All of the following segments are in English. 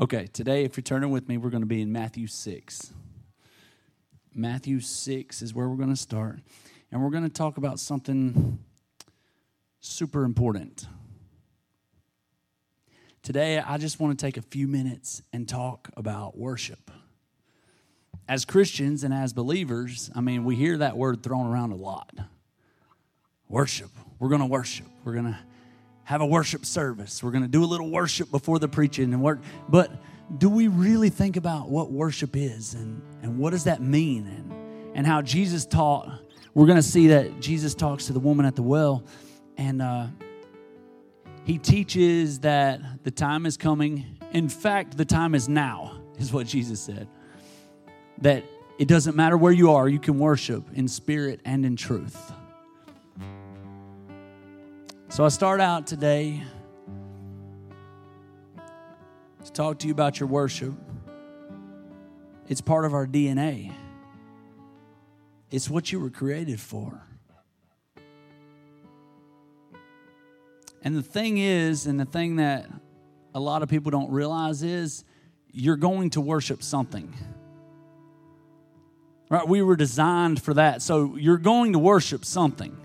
Okay, today, if you're turning with me, we're going to be in Matthew 6. Matthew 6 is where we're going to start. And we're going to talk about something super important. Today, I just want to take a few minutes and talk about worship. As Christians and as believers, I mean, we hear that word thrown around a lot. Worship. We're going to worship. We're going to have a worship service. We're going to do a little worship before the preaching and work. But do we really think about what worship is and, and what does that mean and, and how Jesus taught? We're going to see that Jesus talks to the woman at the well and uh, he teaches that the time is coming. In fact, the time is now, is what Jesus said. That it doesn't matter where you are, you can worship in spirit and in truth. So I start out today to talk to you about your worship. It's part of our DNA, it's what you were created for. And the thing is, and the thing that a lot of people don't realize is, you're going to worship something. Right? We were designed for that. So you're going to worship something.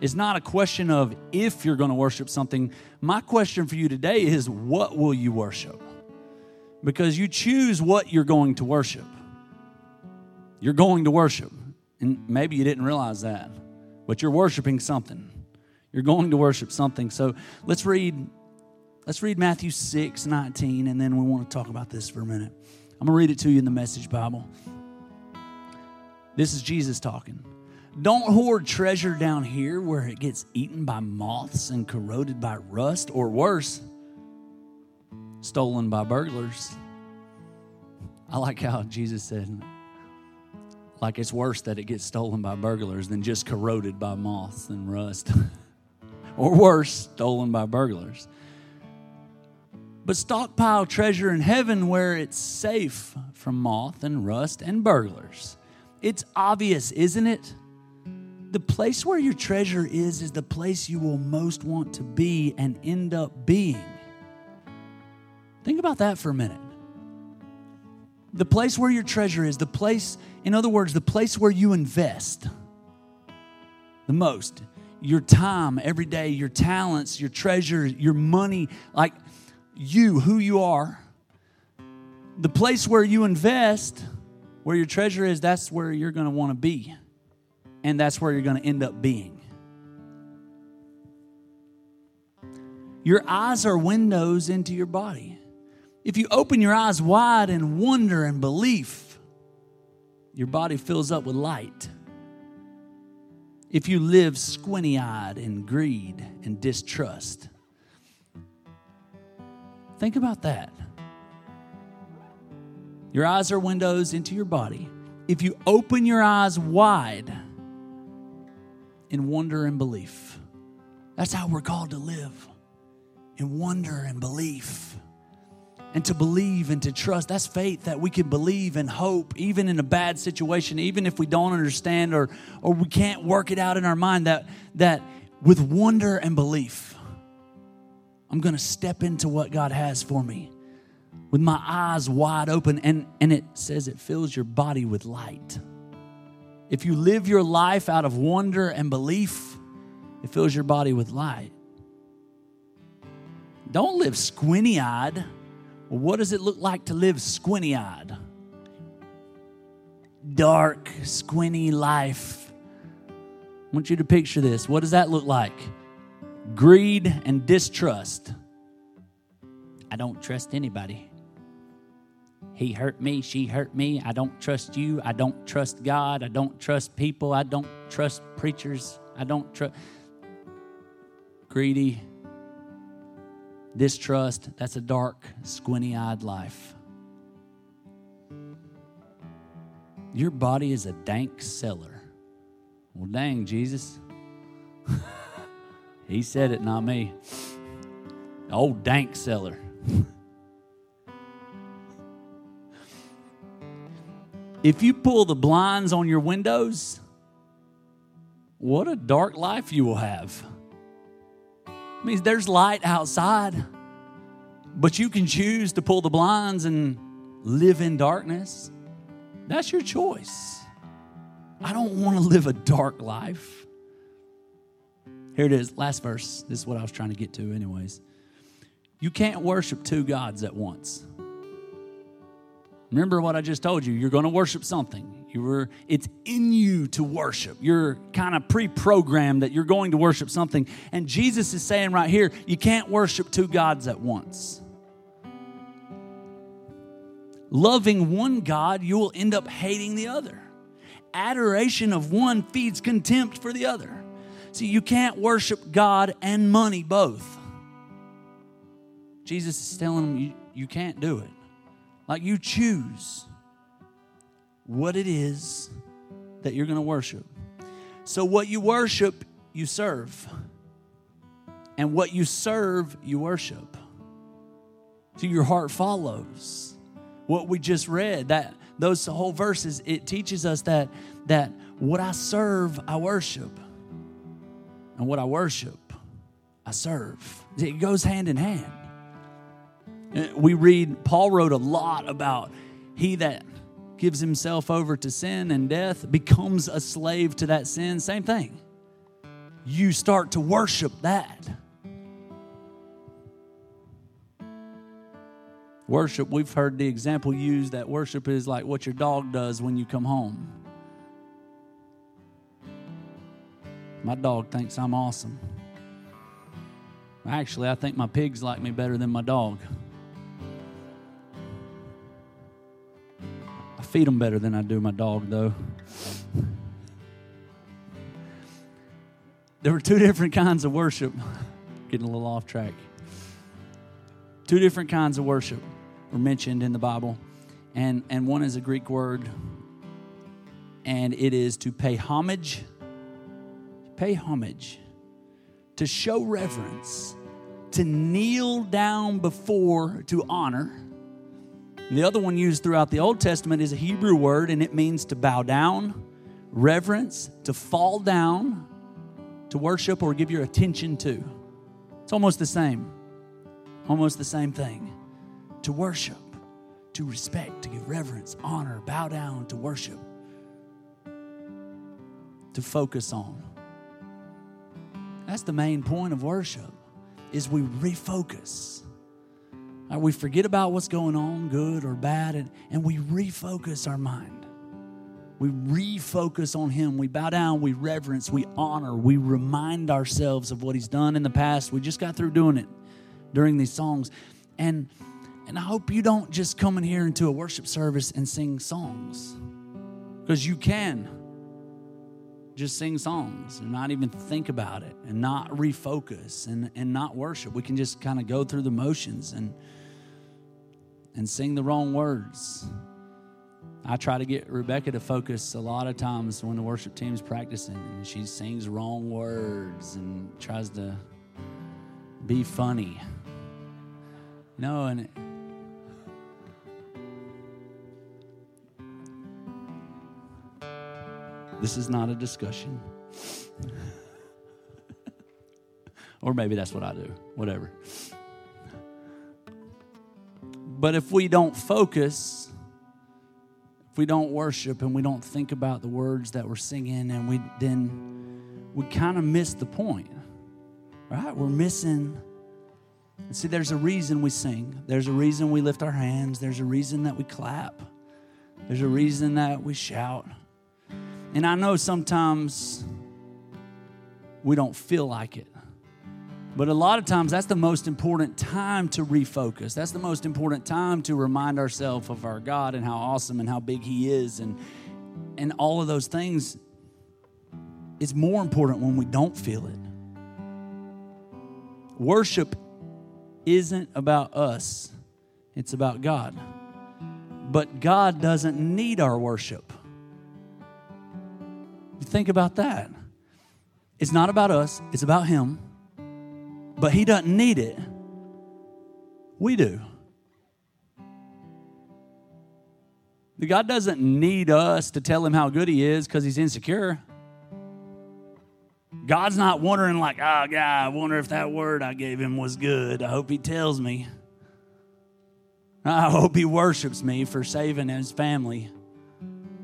It's not a question of if you're going to worship something. My question for you today is what will you worship? Because you choose what you're going to worship. You're going to worship. And maybe you didn't realize that, but you're worshiping something. You're going to worship something. So let's read let's read Matthew 6, 19, and then we want to talk about this for a minute. I'm gonna read it to you in the message Bible. This is Jesus talking. Don't hoard treasure down here where it gets eaten by moths and corroded by rust, or worse, stolen by burglars. I like how Jesus said, like it's worse that it gets stolen by burglars than just corroded by moths and rust, or worse, stolen by burglars. But stockpile treasure in heaven where it's safe from moth and rust and burglars. It's obvious, isn't it? The place where your treasure is, is the place you will most want to be and end up being. Think about that for a minute. The place where your treasure is, the place, in other words, the place where you invest the most, your time every day, your talents, your treasure, your money, like you, who you are, the place where you invest, where your treasure is, that's where you're going to want to be and that's where you're going to end up being. Your eyes are windows into your body. If you open your eyes wide in wonder and belief, your body fills up with light. If you live squinty eyed in greed and distrust, think about that. Your eyes are windows into your body. If you open your eyes wide, in wonder and belief. That's how we're called to live in wonder and belief. And to believe and to trust. That's faith that we can believe and hope, even in a bad situation, even if we don't understand or, or we can't work it out in our mind, that, that with wonder and belief, I'm going to step into what God has for me with my eyes wide open. And, and it says it fills your body with light. If you live your life out of wonder and belief, it fills your body with light. Don't live squinty eyed. Well, what does it look like to live squinty eyed? Dark, squinty life. I want you to picture this. What does that look like? Greed and distrust. I don't trust anybody. He hurt me, she hurt me. I don't trust you. I don't trust God. I don't trust people. I don't trust preachers. I don't trust. Greedy, distrust. That's a dark, squinty eyed life. Your body is a dank cellar. Well, dang, Jesus. he said it, not me. Old dank cellar. If you pull the blinds on your windows, what a dark life you will have. I mean, there's light outside. But you can choose to pull the blinds and live in darkness. That's your choice. I don't want to live a dark life. Here it is, last verse. This is what I was trying to get to, anyways. You can't worship two gods at once. Remember what I just told you. You're going to worship something. You were, it's in you to worship. You're kind of pre-programmed that you're going to worship something. And Jesus is saying right here, you can't worship two gods at once. Loving one God, you will end up hating the other. Adoration of one feeds contempt for the other. See, you can't worship God and money both. Jesus is telling them you, you can't do it. Like you choose what it is that you're going to worship. So, what you worship, you serve. And what you serve, you worship. So, your heart follows. What we just read, that those whole verses, it teaches us that, that what I serve, I worship. And what I worship, I serve. It goes hand in hand. Uh, we read, Paul wrote a lot about he that gives himself over to sin and death becomes a slave to that sin. Same thing. You start to worship that. Worship, we've heard the example used that worship is like what your dog does when you come home. My dog thinks I'm awesome. Actually, I think my pigs like me better than my dog. Feed them better than I do my dog, though. There were two different kinds of worship. Getting a little off track. Two different kinds of worship were mentioned in the Bible, and, and one is a Greek word, and it is to pay homage. Pay homage, to show reverence, to kneel down before, to honor the other one used throughout the Old Testament is a Hebrew word, and it means to bow down, reverence, to fall down, to worship, or give your attention to. It's almost the same. Almost the same thing. To worship, to respect, to give reverence, honor, bow down, to worship, to focus on. That's the main point of worship is we refocus uh, we forget about what's going on, good or bad, and, and we refocus our mind. We refocus on Him. We bow down, we reverence, we honor, we remind ourselves of what He's done in the past. We just got through doing it during these songs. And and I hope you don't just come in here into a worship service and sing songs. Because you can just sing songs and not even think about it and not refocus and, and not worship. We can just kind of go through the motions and and sing the wrong words. I try to get Rebecca to focus a lot of times when the worship team is practicing, and she sings wrong words and tries to be funny. Know, and it, this is not a discussion. or maybe that's what I do, whatever. But if we don't focus, if we don't worship and we don't think about the words that we're singing, and we then we kind of miss the point, right? We're missing. See, there's a reason we sing. There's a reason we lift our hands. There's a reason that we clap. There's a reason that we shout. And I know sometimes we don't feel like it. But a lot of times, that's the most important time to refocus. That's the most important time to remind ourselves of our God and how awesome and how big He is, and and all of those things. It's more important when we don't feel it. Worship isn't about us; it's about God. But God doesn't need our worship. Think about that. It's not about us; it's about Him but he doesn't need it. We do. God doesn't need us to tell him how good he is because he's insecure. God's not wondering, like, ah, oh, God, I wonder if that word I gave him was good. I hope he tells me. I hope he worships me for saving his family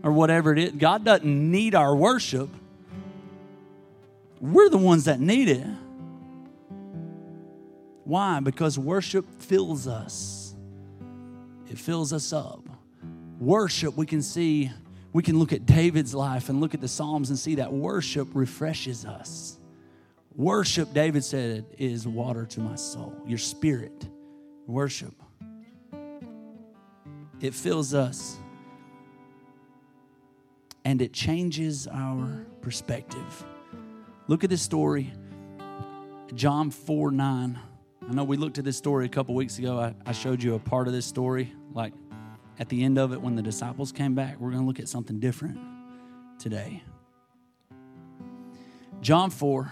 or whatever it is. God doesn't need our worship. We're the ones that need it. Why? Because worship fills us, it fills us up. Worship, we can see, we can look at David's life and look at the Psalms and see that worship refreshes us. Worship, David said, is water to my soul. Your spirit, worship. It fills us and it changes our perspective. Look at this story, John 4 9. I know we looked at this story a couple weeks ago. I, I showed you a part of this story, like at the end of it when the disciples came back. We're going to look at something different today. John 4,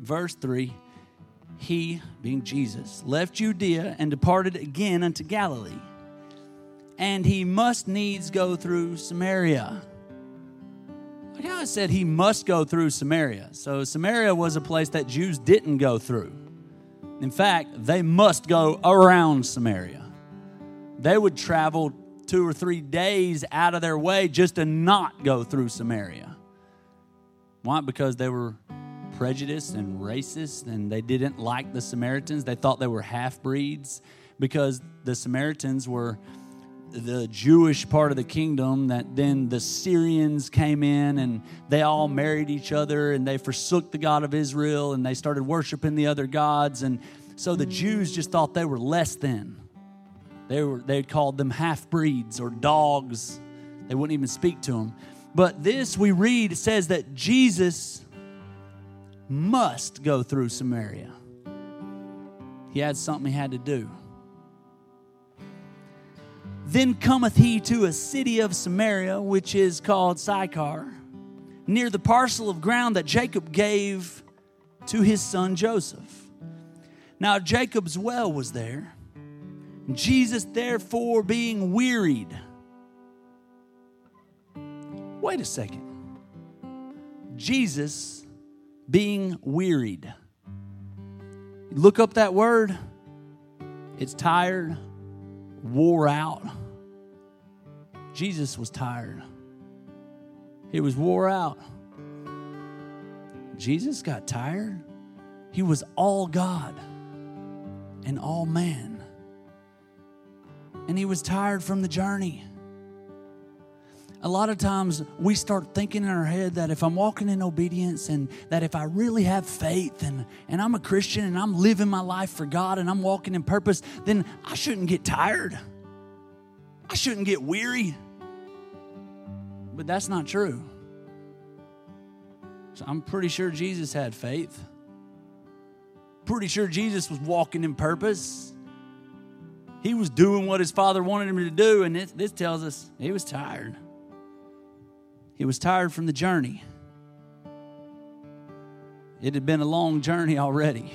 verse 3 He, being Jesus, left Judea and departed again unto Galilee. And he must needs go through Samaria. Look how it said he must go through Samaria. So, Samaria was a place that Jews didn't go through. In fact, they must go around Samaria. They would travel two or three days out of their way just to not go through Samaria. Why? Because they were prejudiced and racist and they didn't like the Samaritans. They thought they were half breeds because the Samaritans were the Jewish part of the kingdom that then the Syrians came in and they all married each other and they forsook the God of Israel and they started worshiping the other gods. And so the Jews just thought they were less than. They, were, they called them half breeds or dogs. They wouldn't even speak to them. But this we read says that Jesus must go through Samaria. He had something he had to do. Then cometh he to a city of Samaria, which is called Sychar, near the parcel of ground that Jacob gave to his son Joseph. Now Jacob's well was there. Jesus, therefore, being wearied. Wait a second. Jesus being wearied. Look up that word. It's tired, wore out. Jesus was tired. He was wore out. Jesus got tired. He was all God and all man. And he was tired from the journey. A lot of times we start thinking in our head that if I'm walking in obedience and that if I really have faith and, and I'm a Christian and I'm living my life for God and I'm walking in purpose, then I shouldn't get tired. I shouldn't get weary. But that's not true. So I'm pretty sure Jesus had faith. Pretty sure Jesus was walking in purpose. He was doing what his father wanted him to do, and this, this tells us he was tired. He was tired from the journey. It had been a long journey already.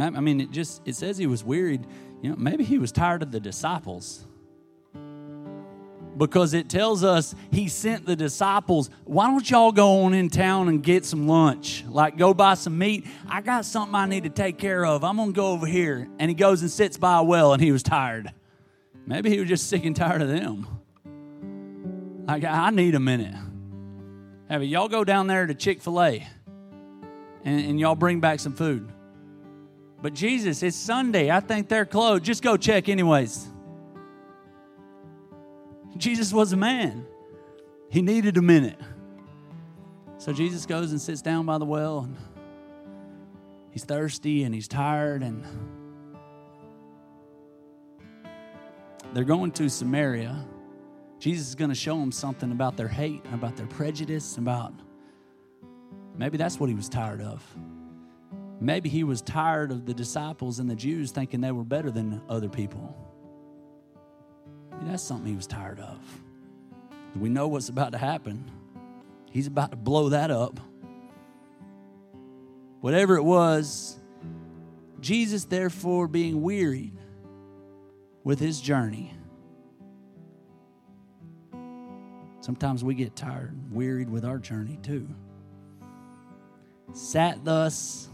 I mean, it just it says he was wearied. You know, maybe he was tired of the disciples. Because it tells us he sent the disciples, why don't y'all go on in town and get some lunch? Like go buy some meat. I got something I need to take care of. I'm gonna go over here. And he goes and sits by a well and he was tired. Maybe he was just sick and tired of them. Like, I need a minute. Have y'all go down there to Chick fil A and, and y'all bring back some food. But Jesus, it's Sunday. I think they're closed. Just go check, anyways. Jesus was a man, he needed a minute. So Jesus goes and sits down by the well, and he's thirsty and he's tired, and they're going to Samaria. Jesus is going to show them something about their hate, about their prejudice, about maybe that's what he was tired of. Maybe he was tired of the disciples and the Jews thinking they were better than other people. Maybe that's something he was tired of. We know what's about to happen. He's about to blow that up. Whatever it was, Jesus, therefore, being wearied with his journey, Sometimes we get tired, and wearied with our journey too. Sat thus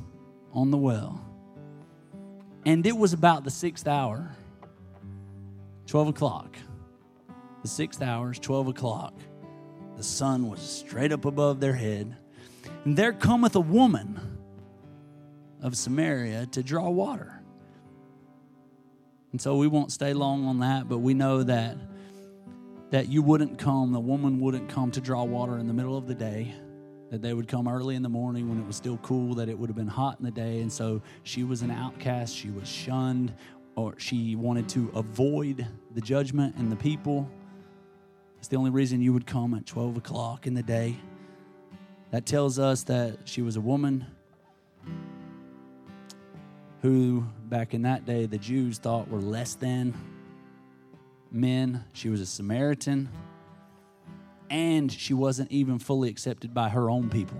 on the well. And it was about the sixth hour, 12 o'clock. The sixth hour is 12 o'clock. The sun was straight up above their head. And there cometh a woman of Samaria to draw water. And so we won't stay long on that, but we know that that you wouldn't come, the woman wouldn't come to draw water in the middle of the day, that they would come early in the morning when it was still cool, that it would have been hot in the day. And so she was an outcast, she was shunned, or she wanted to avoid the judgment and the people. It's the only reason you would come at 12 o'clock in the day. That tells us that she was a woman who, back in that day, the Jews thought were less than men. She was a Samaritan. And she wasn't even fully accepted by her own people.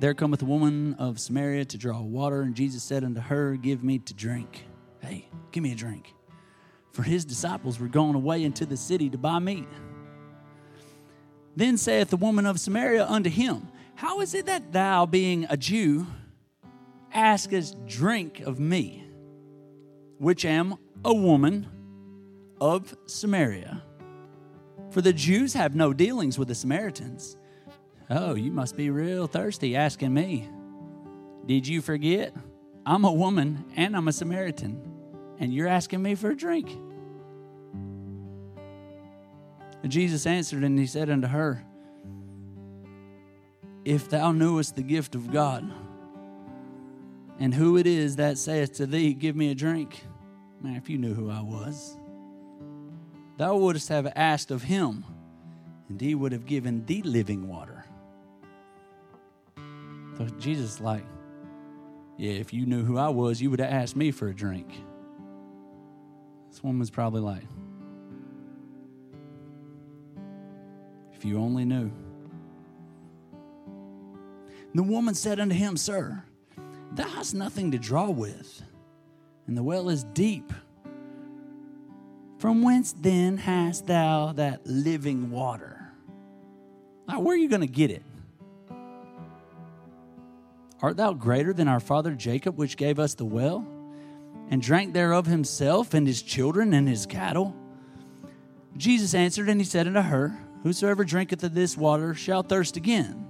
There cometh a woman of Samaria to draw water, and Jesus said unto her, Give me to drink. Hey, give me a drink. For his disciples were going away into the city to buy meat. Then saith the woman of Samaria unto him, How is it that thou, being a Jew, askest drink of me, which am a woman of Samaria? For the Jews have no dealings with the Samaritans. Oh, you must be real thirsty asking me. Did you forget? I'm a woman and I'm a Samaritan, and you're asking me for a drink. Jesus answered and he said unto her, If thou knewest the gift of God, and who it is that saith to thee, Give me a drink, man, if you knew who I was, thou wouldst have asked of him, and he would have given thee living water. So Jesus, like, yeah, if you knew who I was, you would have asked me for a drink. This woman's probably like, if you only knew. The woman said unto him, Sir, thou hast nothing to draw with, and the well is deep. From whence then hast thou that living water? Now, where are you going to get it? Art thou greater than our father Jacob, which gave us the well, and drank thereof himself, and his children, and his cattle? Jesus answered, and he said unto her, Whosoever drinketh of this water shall thirst again.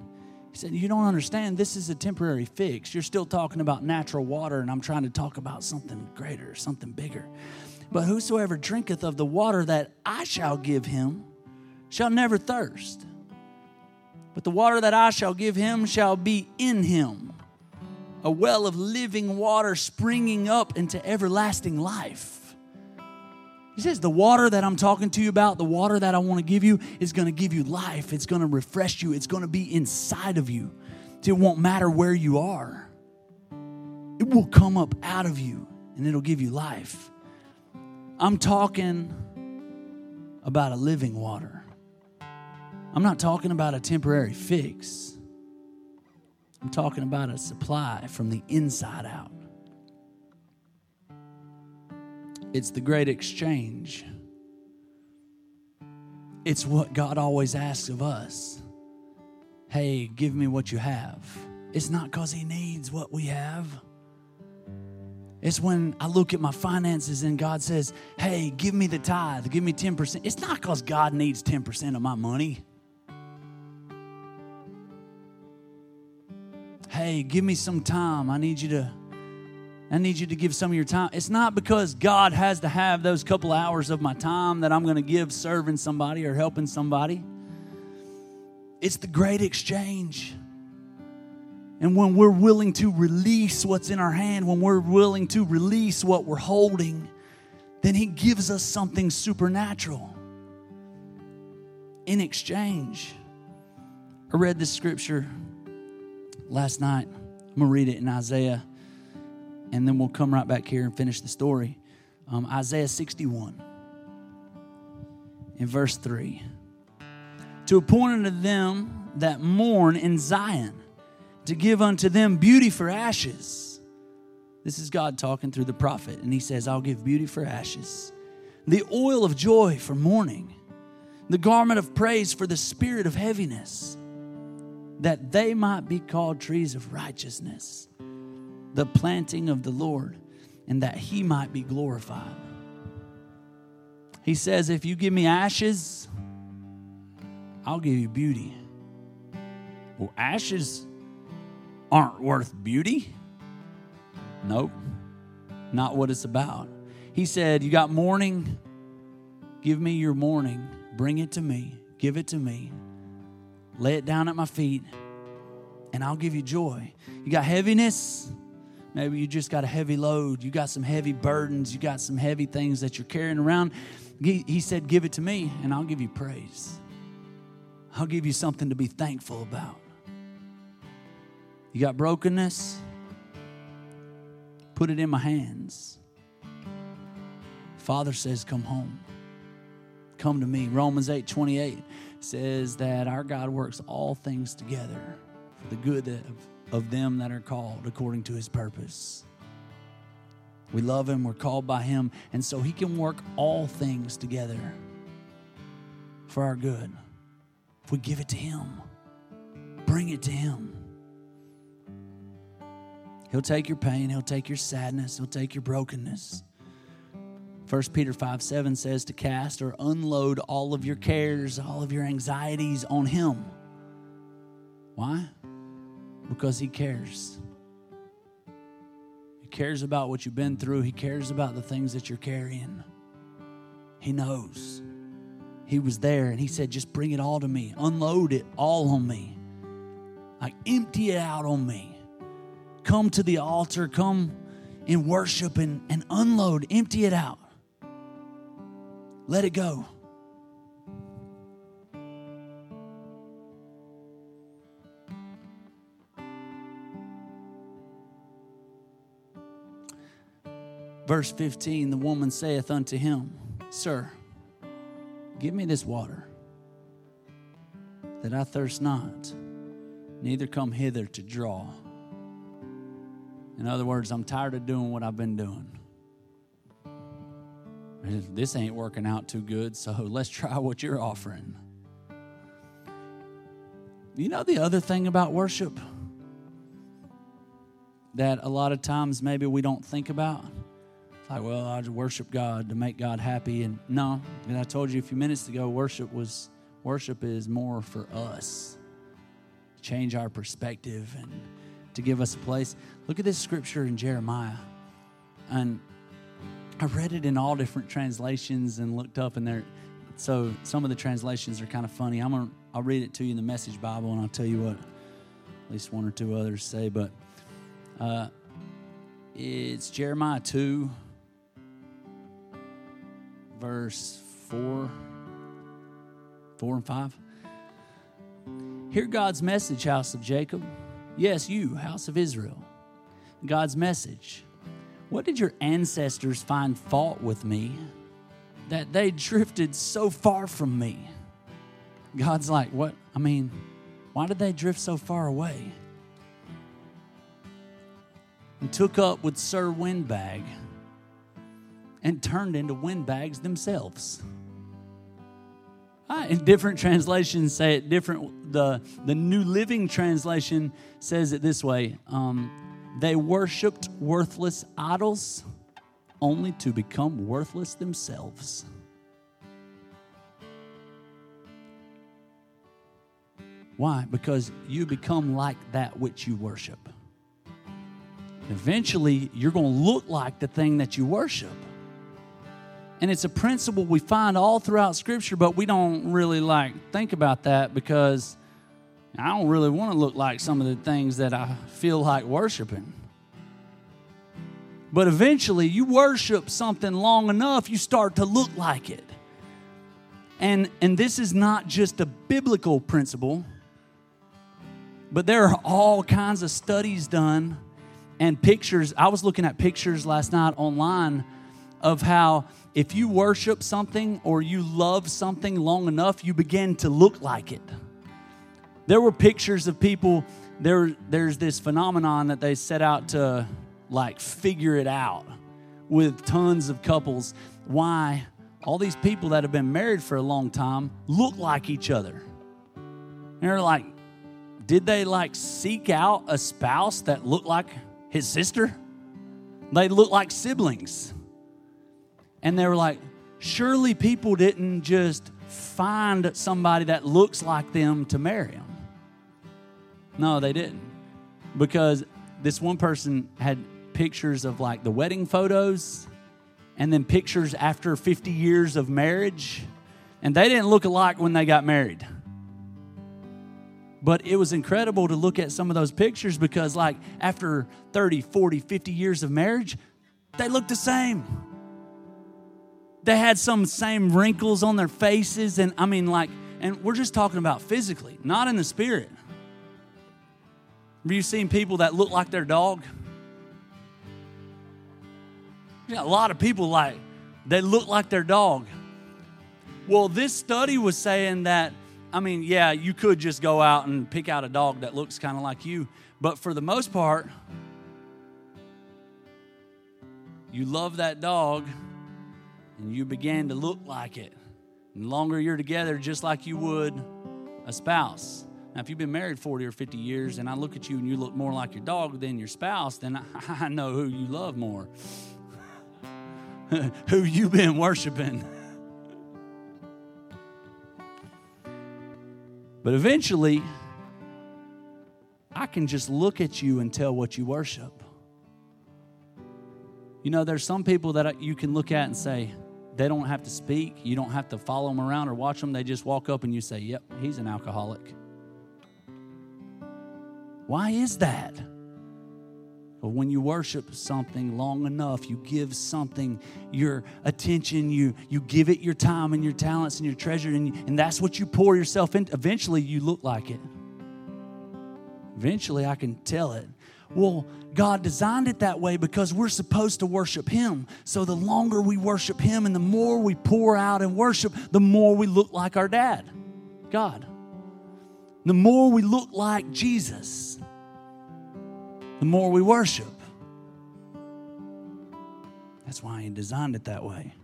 He said, You don't understand. This is a temporary fix. You're still talking about natural water, and I'm trying to talk about something greater, something bigger. But whosoever drinketh of the water that I shall give him shall never thirst. But the water that I shall give him shall be in him a well of living water springing up into everlasting life. He says, The water that I'm talking to you about, the water that I want to give you, is going to give you life. It's going to refresh you. It's going to be inside of you. It won't matter where you are, it will come up out of you and it'll give you life. I'm talking about a living water. I'm not talking about a temporary fix. I'm talking about a supply from the inside out. It's the great exchange. It's what God always asks of us. Hey, give me what you have. It's not because He needs what we have. It's when I look at my finances and God says, Hey, give me the tithe, give me 10%. It's not because God needs 10% of my money. hey, give me some time. I need you to I need you to give some of your time. It's not because God has to have those couple hours of my time that I'm going to give serving somebody or helping somebody. It's the great exchange. And when we're willing to release what's in our hand, when we're willing to release what we're holding, then He gives us something supernatural in exchange. I read this scripture last night. I'm going to read it in Isaiah, and then we'll come right back here and finish the story. Um, Isaiah 61, in verse 3. To appoint unto them that mourn in Zion, to give unto them beauty for ashes. This is God talking through the prophet, and he says, I'll give beauty for ashes, the oil of joy for mourning, the garment of praise for the spirit of heaviness that they might be called trees of righteousness, the planting of the Lord, and that he might be glorified. He says, If you give me ashes, I'll give you beauty. Well, ashes aren't worth beauty. Nope, not what it's about. He said, You got mourning? Give me your mourning. Bring it to me. Give it to me. Lay it down at my feet, and I'll give you joy. You got heaviness? Maybe you just got a heavy load. You got some heavy burdens. You got some heavy things that you're carrying around. He, he said, Give it to me, and I'll give you praise. I'll give you something to be thankful about. You got brokenness? Put it in my hands. Father says, Come home. Come to me. Romans 8 28 says that our God works all things together for the good of, of them that are called according to his purpose. We love him, we're called by him, and so he can work all things together for our good. If we give it to him, bring it to him. He'll take your pain, he'll take your sadness, he'll take your brokenness. 1 Peter 5 7 says to cast or unload all of your cares, all of your anxieties on Him. Why? Because He cares. He cares about what you've been through, He cares about the things that you're carrying. He knows. He was there and He said, just bring it all to me, unload it all on me. Like, empty it out on me. Come to the altar, come in worship and, and unload, empty it out. Let it go. Verse 15 The woman saith unto him, Sir, give me this water, that I thirst not, neither come hither to draw. In other words, I'm tired of doing what I've been doing this ain't working out too good, so let's try what you're offering. You know the other thing about worship that a lot of times maybe we don't think about? Like, well, I worship God to make God happy. And no, and I told you a few minutes ago, worship was worship is more for us. To change our perspective and to give us a place. Look at this scripture in Jeremiah. And I read it in all different translations and looked up in there. So some of the translations are kind of funny. I'm gonna I'll read it to you in the Message Bible and I'll tell you what at least one or two others say. But uh, it's Jeremiah two, verse four, four and five. Hear God's message, house of Jacob. Yes, you, house of Israel. God's message. What did your ancestors find fault with me that they drifted so far from me? God's like, What? I mean, why did they drift so far away? And took up with Sir Windbag and turned into windbags themselves. In different translations say it different. The, the New Living Translation says it this way um, they worshiped worthless idols only to become worthless themselves. Why? Because you become like that which you worship. Eventually, you're going to look like the thing that you worship. And it's a principle we find all throughout Scripture, but we don't really like think about that because I don't really want to look like some of the things that I feel like worshiping. But eventually, you worship something long enough, you start to look like it. And, and this is not just a biblical principle, but there are all kinds of studies done and pictures. I was looking at pictures last night online of how if you worship something or you love something long enough, you begin to look like it. There were pictures of people, there, there's this phenomenon that they set out to like figure it out with tons of couples why all these people that have been married for a long time look like each other. And they're like, did they like seek out a spouse that looked like his sister? They look like siblings. And they were like, surely people didn't just find somebody that looks like them to marry them. No, they didn't. Because this one person had pictures of like the wedding photos and then pictures after 50 years of marriage. And they didn't look alike when they got married. But it was incredible to look at some of those pictures because, like, after 30, 40, 50 years of marriage, they looked the same. They had some same wrinkles on their faces. And I mean, like, and we're just talking about physically, not in the spirit. Have you seen people that look like their dog? Yeah, a lot of people like they look like their dog. Well, this study was saying that I mean, yeah, you could just go out and pick out a dog that looks kind of like you, but for the most part, you love that dog and you began to look like it. And longer you're together, just like you would a spouse. Now, if you've been married 40 or 50 years and I look at you and you look more like your dog than your spouse, then I, I know who you love more, who you've been worshiping. But eventually, I can just look at you and tell what you worship. You know, there's some people that you can look at and say, they don't have to speak. You don't have to follow them around or watch them. They just walk up and you say, Yep, he's an alcoholic. Why is that? Well, when you worship something long enough, you give something your attention, you, you give it your time and your talents and your treasure, and, and that's what you pour yourself into. Eventually, you look like it. Eventually, I can tell it. Well, God designed it that way because we're supposed to worship Him. So the longer we worship Him and the more we pour out and worship, the more we look like our dad, God. The more we look like Jesus the more we worship. That's why He designed it that way.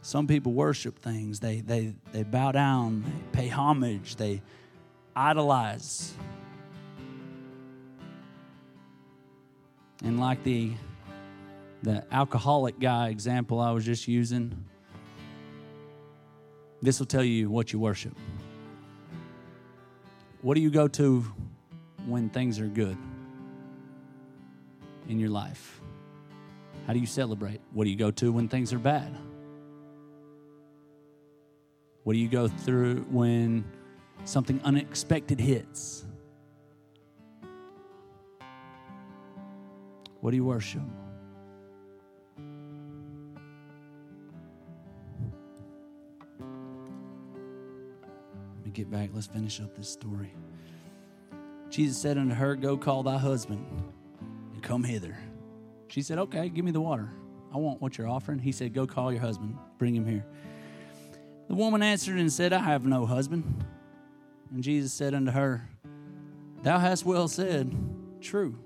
Some people worship things. They, they, they bow down, they pay homage, they idolize. And like the, the alcoholic guy example I was just using, this will tell you what you worship. What do you go to when things are good in your life? How do you celebrate? What do you go to when things are bad? What do you go through when something unexpected hits? What do you worship? Let me get back. Let's finish up this story. Jesus said unto her, Go call thy husband and come hither. She said, Okay, give me the water. I want what you're offering. He said, Go call your husband, bring him here. The woman answered and said, I have no husband. And Jesus said unto her, Thou hast well said, true.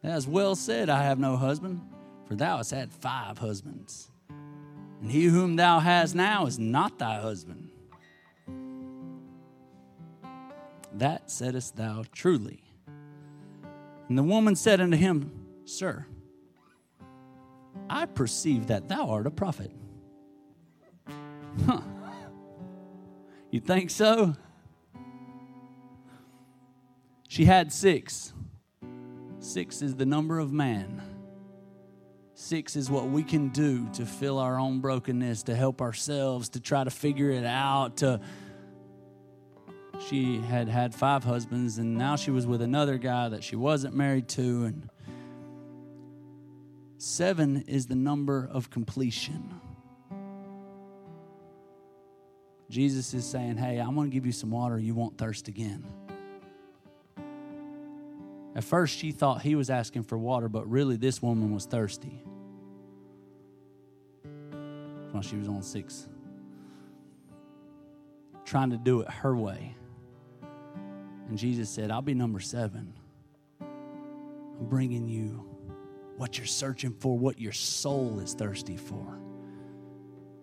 Thou hast well said, I have no husband, for thou hast had five husbands. And he whom thou hast now is not thy husband. That saidst thou truly. And the woman said unto him, Sir, I perceive that thou art a prophet. Huh. You think so? She had six. Six is the number of man. Six is what we can do to fill our own brokenness, to help ourselves, to try to figure it out, to she had had five husbands and now she was with another guy that she wasn't married to and seven is the number of completion jesus is saying hey i'm going to give you some water you won't thirst again at first she thought he was asking for water but really this woman was thirsty while she was on six trying to do it her way and Jesus said, I'll be number seven. I'm bringing you what you're searching for, what your soul is thirsty for.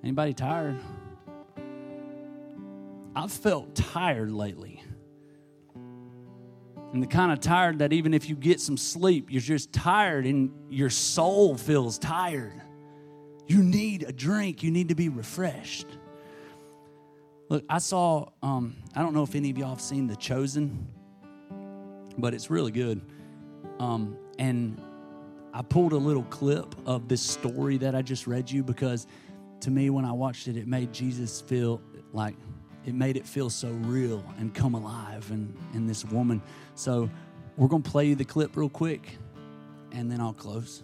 Anybody tired? I've felt tired lately. And the kind of tired that even if you get some sleep, you're just tired and your soul feels tired. You need a drink, you need to be refreshed. Look, I saw, um, I don't know if any of y'all have seen The Chosen, but it's really good. Um, and I pulled a little clip of this story that I just read you because to me, when I watched it, it made Jesus feel like it made it feel so real and come alive in, in this woman. So we're to play you the clip real quick and then I'll close.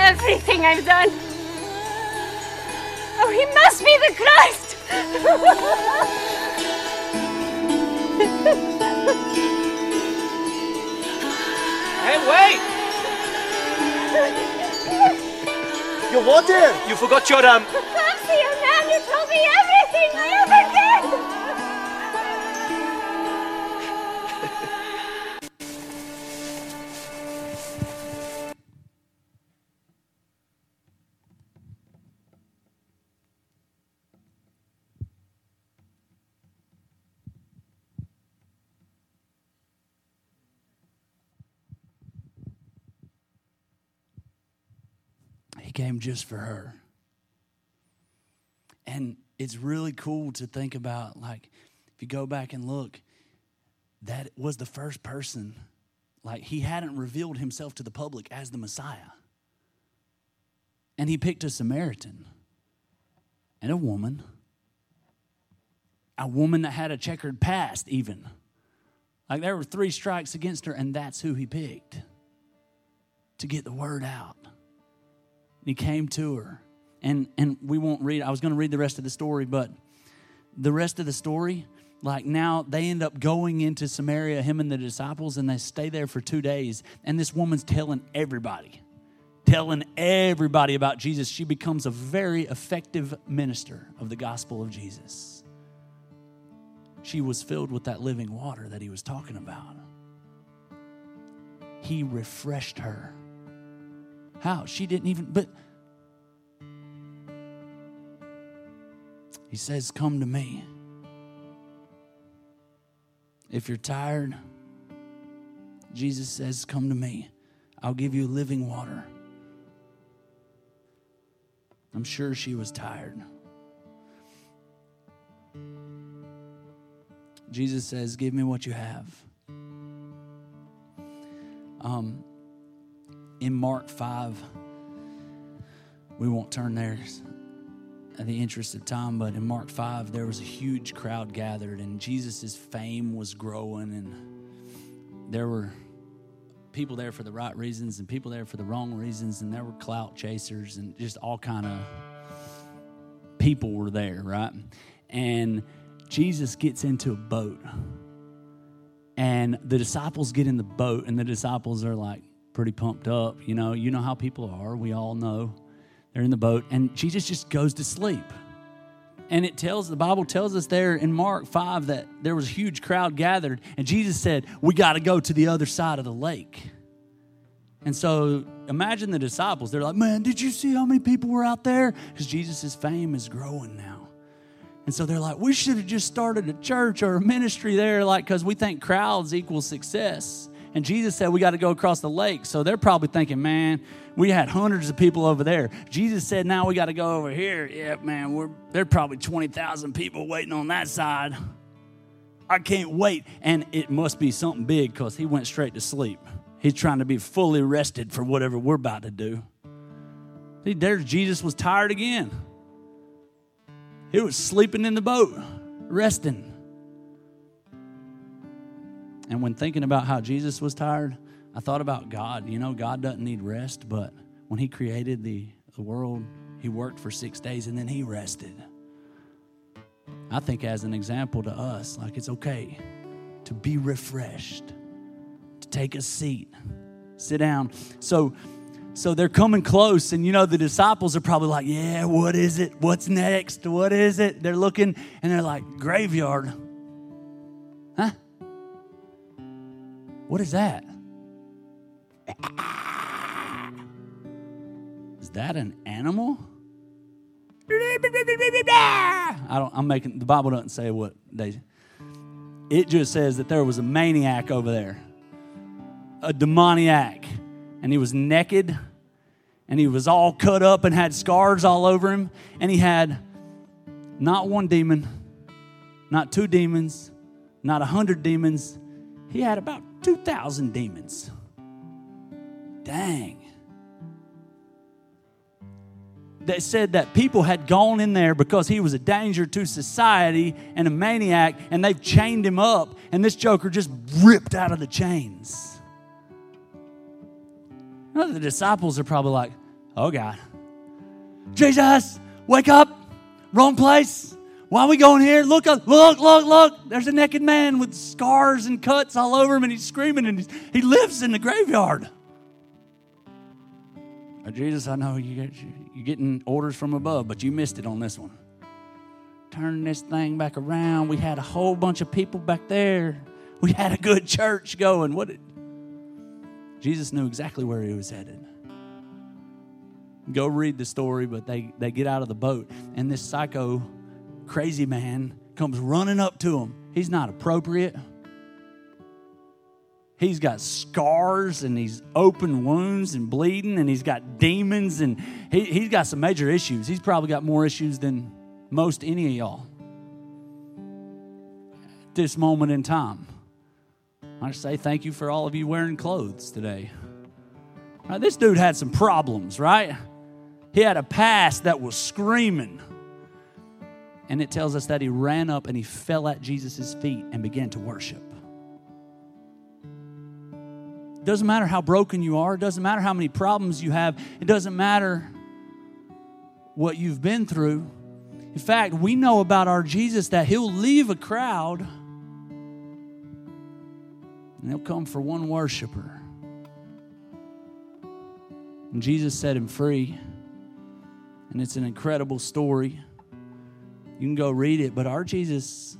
Everything I've done. Oh, he must be the Christ! Hey, wait! You what here? You forgot your um. Fancy a man who told me everything I ever did! He came just for her. And it's really cool to think about, like, if you go back and look, that was the first person, like, he hadn't revealed himself to the public as the Messiah. And he picked a Samaritan and a woman, a woman that had a checkered past, even. Like, there were three strikes against her, and that's who he picked to get the word out. He came to her. And and we won't read, I was going to read the rest of the story, but the rest of the story, like now they end up going into Samaria, him and the disciples, and they stay there for two days. And this woman's telling everybody, telling everybody about Jesus. She becomes a very effective minister of the gospel of Jesus. she was filled with that living water that he was talking about. He refreshed her. How? She didn't even, but he says, Come to me. If you're tired, Jesus says, Come to me. I'll give you living water. I'm sure she was tired. Jesus says, Give me what you have. Um, in Mark 5, we won't turn there at the interest of time, but in Mark 5, there was a huge crowd gathered, and Jesus' fame was growing, and there were people there for the right reasons and people there for the wrong reasons, and there were clout chasers and just all kind of people were there, right? And Jesus gets into a boat, and the disciples get in the boat, and the disciples are like pretty pumped up. You know, you know how people are. We all know they're in the boat, and Jesus just goes to sleep. And it tells the Bible tells us there in Mark 5 that there was a huge crowd gathered, and Jesus said, We got to go to the other side of the lake. And so imagine the disciples. They're like, Man, did you see how many people were out there? Because Jesus' fame is growing now. And so they're like, we should have just started a church or a ministry there, like, because we think crowds equal success. And Jesus said we got to go across the lake. So they're probably thinking, man, we had hundreds of people over there. Jesus said, now we got to go over here. Yeah, man, we're there probably 20,000 people waiting on that side. I can't wait. And it must be something big because he went straight to sleep. He's trying to be fully rested for whatever we're about to do. See, there's Jesus was tired again. He was sleeping in the boat, resting. And when thinking about how Jesus was tired, I thought about God. You know, God doesn't need rest, but when He created the, the world, He worked for six days and then He rested. I think, as an example to us, like it's okay to be refreshed, to take a seat, sit down. So, so they're coming close, and you know, the disciples are probably like, Yeah, what is it? What's next? What is it? They're looking and they're like, Graveyard. Huh? What is that? Is that an animal? I don't I'm making the Bible doesn't say what they it just says that there was a maniac over there. A demoniac and he was naked and he was all cut up and had scars all over him and he had not one demon not two demons not a hundred demons he had about 2000 demons. Dang. They said that people had gone in there because he was a danger to society and a maniac and they've chained him up and this joker just ripped out of the chains. Know, the disciples are probably like, oh God, Jesus, wake up, wrong place. Why are we going here? Look, uh, look, look, look. There's a naked man with scars and cuts all over him, and he's screaming, and he's, he lives in the graveyard. Jesus, I know you get, you're getting orders from above, but you missed it on this one. Turn this thing back around. We had a whole bunch of people back there. We had a good church going. What? did, Jesus knew exactly where he was headed. Go read the story, but they, they get out of the boat, and this psycho, crazy man comes running up to him. He's not appropriate. He's got scars and he's open wounds and bleeding, and he's got demons, and he, he's got some major issues. He's probably got more issues than most any of y'all at this moment in time. I say thank you for all of you wearing clothes today. Right, this dude had some problems, right? He had a past that was screaming. And it tells us that he ran up and he fell at Jesus' feet and began to worship. It doesn't matter how broken you are, it doesn't matter how many problems you have, it doesn't matter what you've been through. In fact, we know about our Jesus that he'll leave a crowd and he'll come for one worshiper. And Jesus set him free. And it's an incredible story. You can go read it, but our Jesus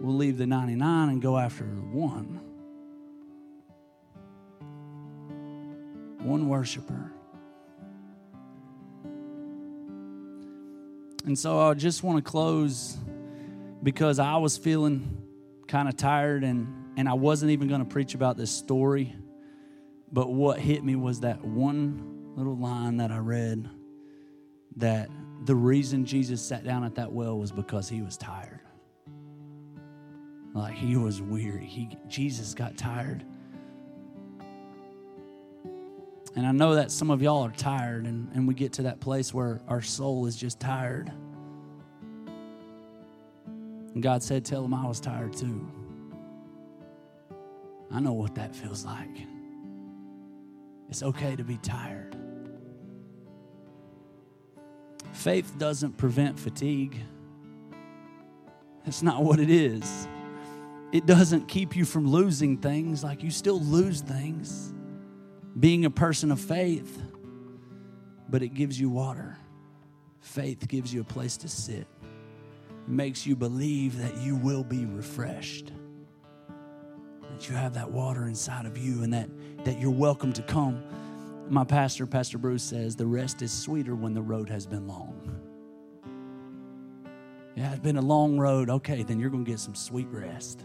will leave the 99 and go after one. One worshiper. And so I just want to close because I was feeling kind of tired and, and I wasn't even going to preach about this story. But what hit me was that one little line that I read that the reason Jesus sat down at that well was because he was tired. Like he was weary. He Jesus got tired. And I know that some of y'all are tired, and, and we get to that place where our soul is just tired. And God said, Tell him I was tired too. I know what that feels like. It's okay to be tired. Faith doesn't prevent fatigue. That's not what it is. It doesn't keep you from losing things, like you still lose things being a person of faith, but it gives you water. Faith gives you a place to sit, it makes you believe that you will be refreshed, that you have that water inside of you, and that, that you're welcome to come. My pastor, Pastor Bruce, says the rest is sweeter when the road has been long. Yeah, it's been a long road. Okay, then you're going to get some sweet rest.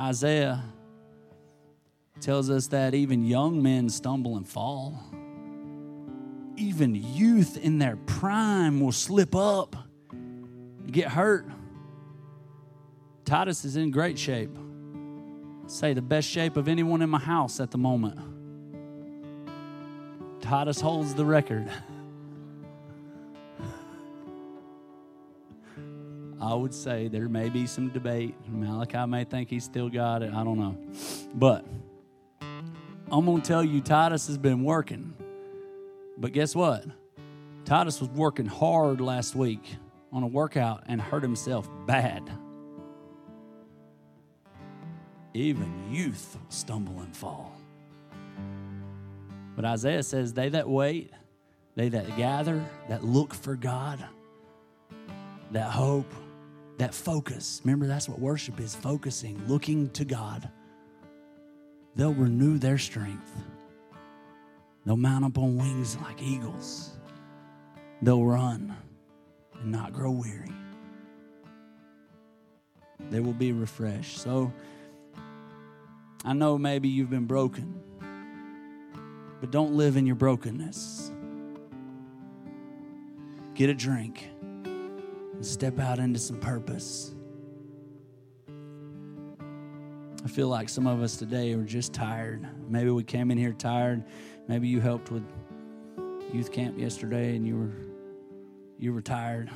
Isaiah tells us that even young men stumble and fall. Even youth in their prime will slip up, get hurt. Titus is in great shape. Say the best shape of anyone in my house at the moment. Titus holds the record. I would say there may be some debate. Malachi may think he's still got it. I don't know. But I'm going to tell you, Titus has been working. But guess what? Titus was working hard last week on a workout and hurt himself bad. Even youth stumble and fall. But Isaiah says, They that wait, they that gather, that look for God, that hope, that focus. Remember, that's what worship is focusing, looking to God. They'll renew their strength. They'll mount up on wings like eagles. They'll run and not grow weary. They will be refreshed. So, I know maybe you've been broken, but don't live in your brokenness. Get a drink and step out into some purpose. I feel like some of us today are just tired. Maybe we came in here tired. Maybe you helped with youth camp yesterday and you were you were tired.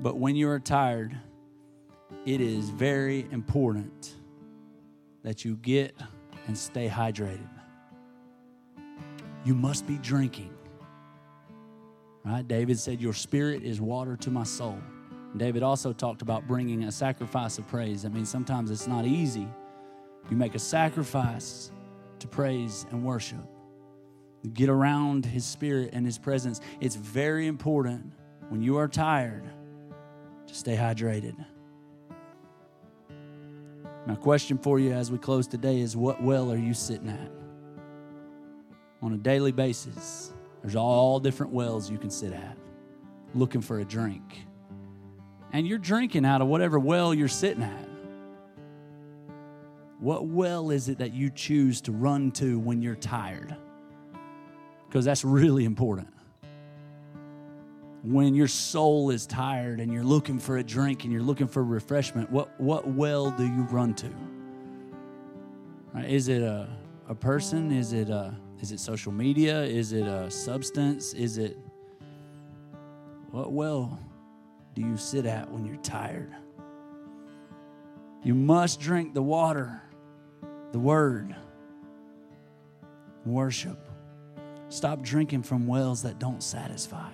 But when you are tired, it is very important that you get and stay hydrated. You must be drinking. Right? David said, Your spirit is water to my soul. David also talked about bringing a sacrifice of praise. I mean, sometimes it's not easy. You make a sacrifice to praise and worship. get around his spirit and his presence. It's very important when you are tired to stay hydrated. My question for you as we close today is what well are you sitting at on a daily basis? There's all different wells you can sit at looking for a drink. And you're drinking out of whatever well you're sitting at. What well is it that you choose to run to when you're tired? Because that's really important. When your soul is tired and you're looking for a drink and you're looking for refreshment, what, what well do you run to? Right? Is it a, a person? Is it a is it social media? Is it a substance? Is it what well do you sit at when you're tired? You must drink the water, the word, worship. Stop drinking from wells that don't satisfy.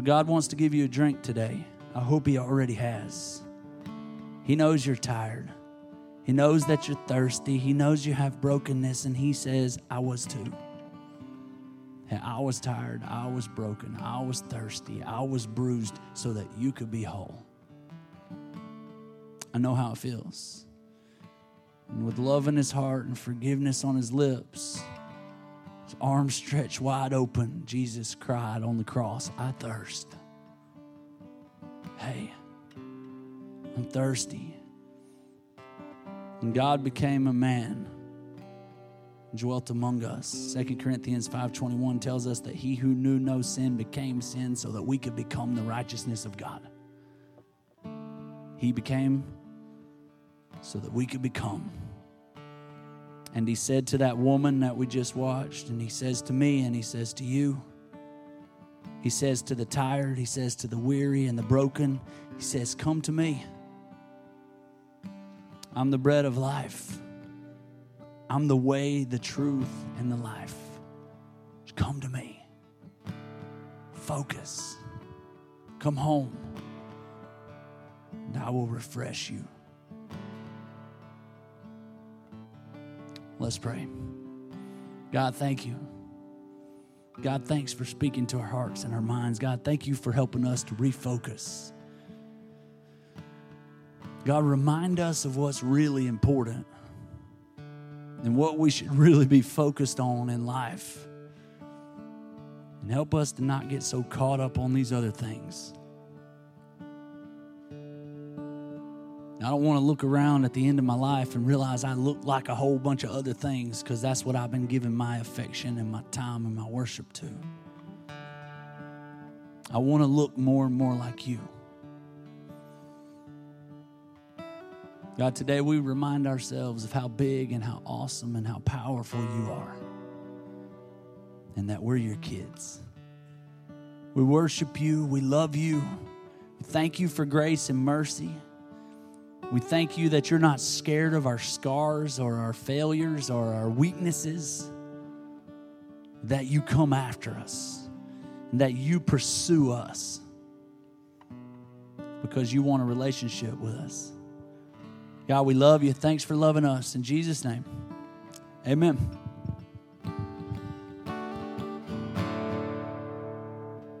God wants to give you a drink today. I hope He already has. He knows you're tired. He knows that you're thirsty. He knows you have brokenness, and He says, I was too. I was tired, I was broken, I was thirsty, I was bruised so that you could be whole. I know how it feels. And with love in his heart and forgiveness on his lips, arms stretched wide open, Jesus cried on the cross, I thirst. Hey, I'm thirsty. And God became a man dwelt among us. 2 Corinthians 5:21 tells us that he who knew no sin became sin so that we could become the righteousness of God. He became so that we could become. And he said to that woman that we just watched, and he says to me, and he says to you, he says to the tired, he says to the weary and the broken, he says, Come to me. I'm the bread of life. I'm the way, the truth, and the life. Just come to me. Focus. Come home. And I will refresh you. Let's pray. God, thank you. God, thanks for speaking to our hearts and our minds. God, thank you for helping us to refocus. God, remind us of what's really important and what we should really be focused on in life. And help us to not get so caught up on these other things. I don't want to look around at the end of my life and realize I look like a whole bunch of other things because that's what I've been giving my affection and my time and my worship to. I want to look more and more like you. God, today we remind ourselves of how big and how awesome and how powerful you are, and that we're your kids. We worship you, we love you, thank you for grace and mercy. We thank you that you're not scared of our scars or our failures or our weaknesses, that you come after us, that you pursue us because you want a relationship with us. God, we love you. Thanks for loving us. In Jesus' name, amen.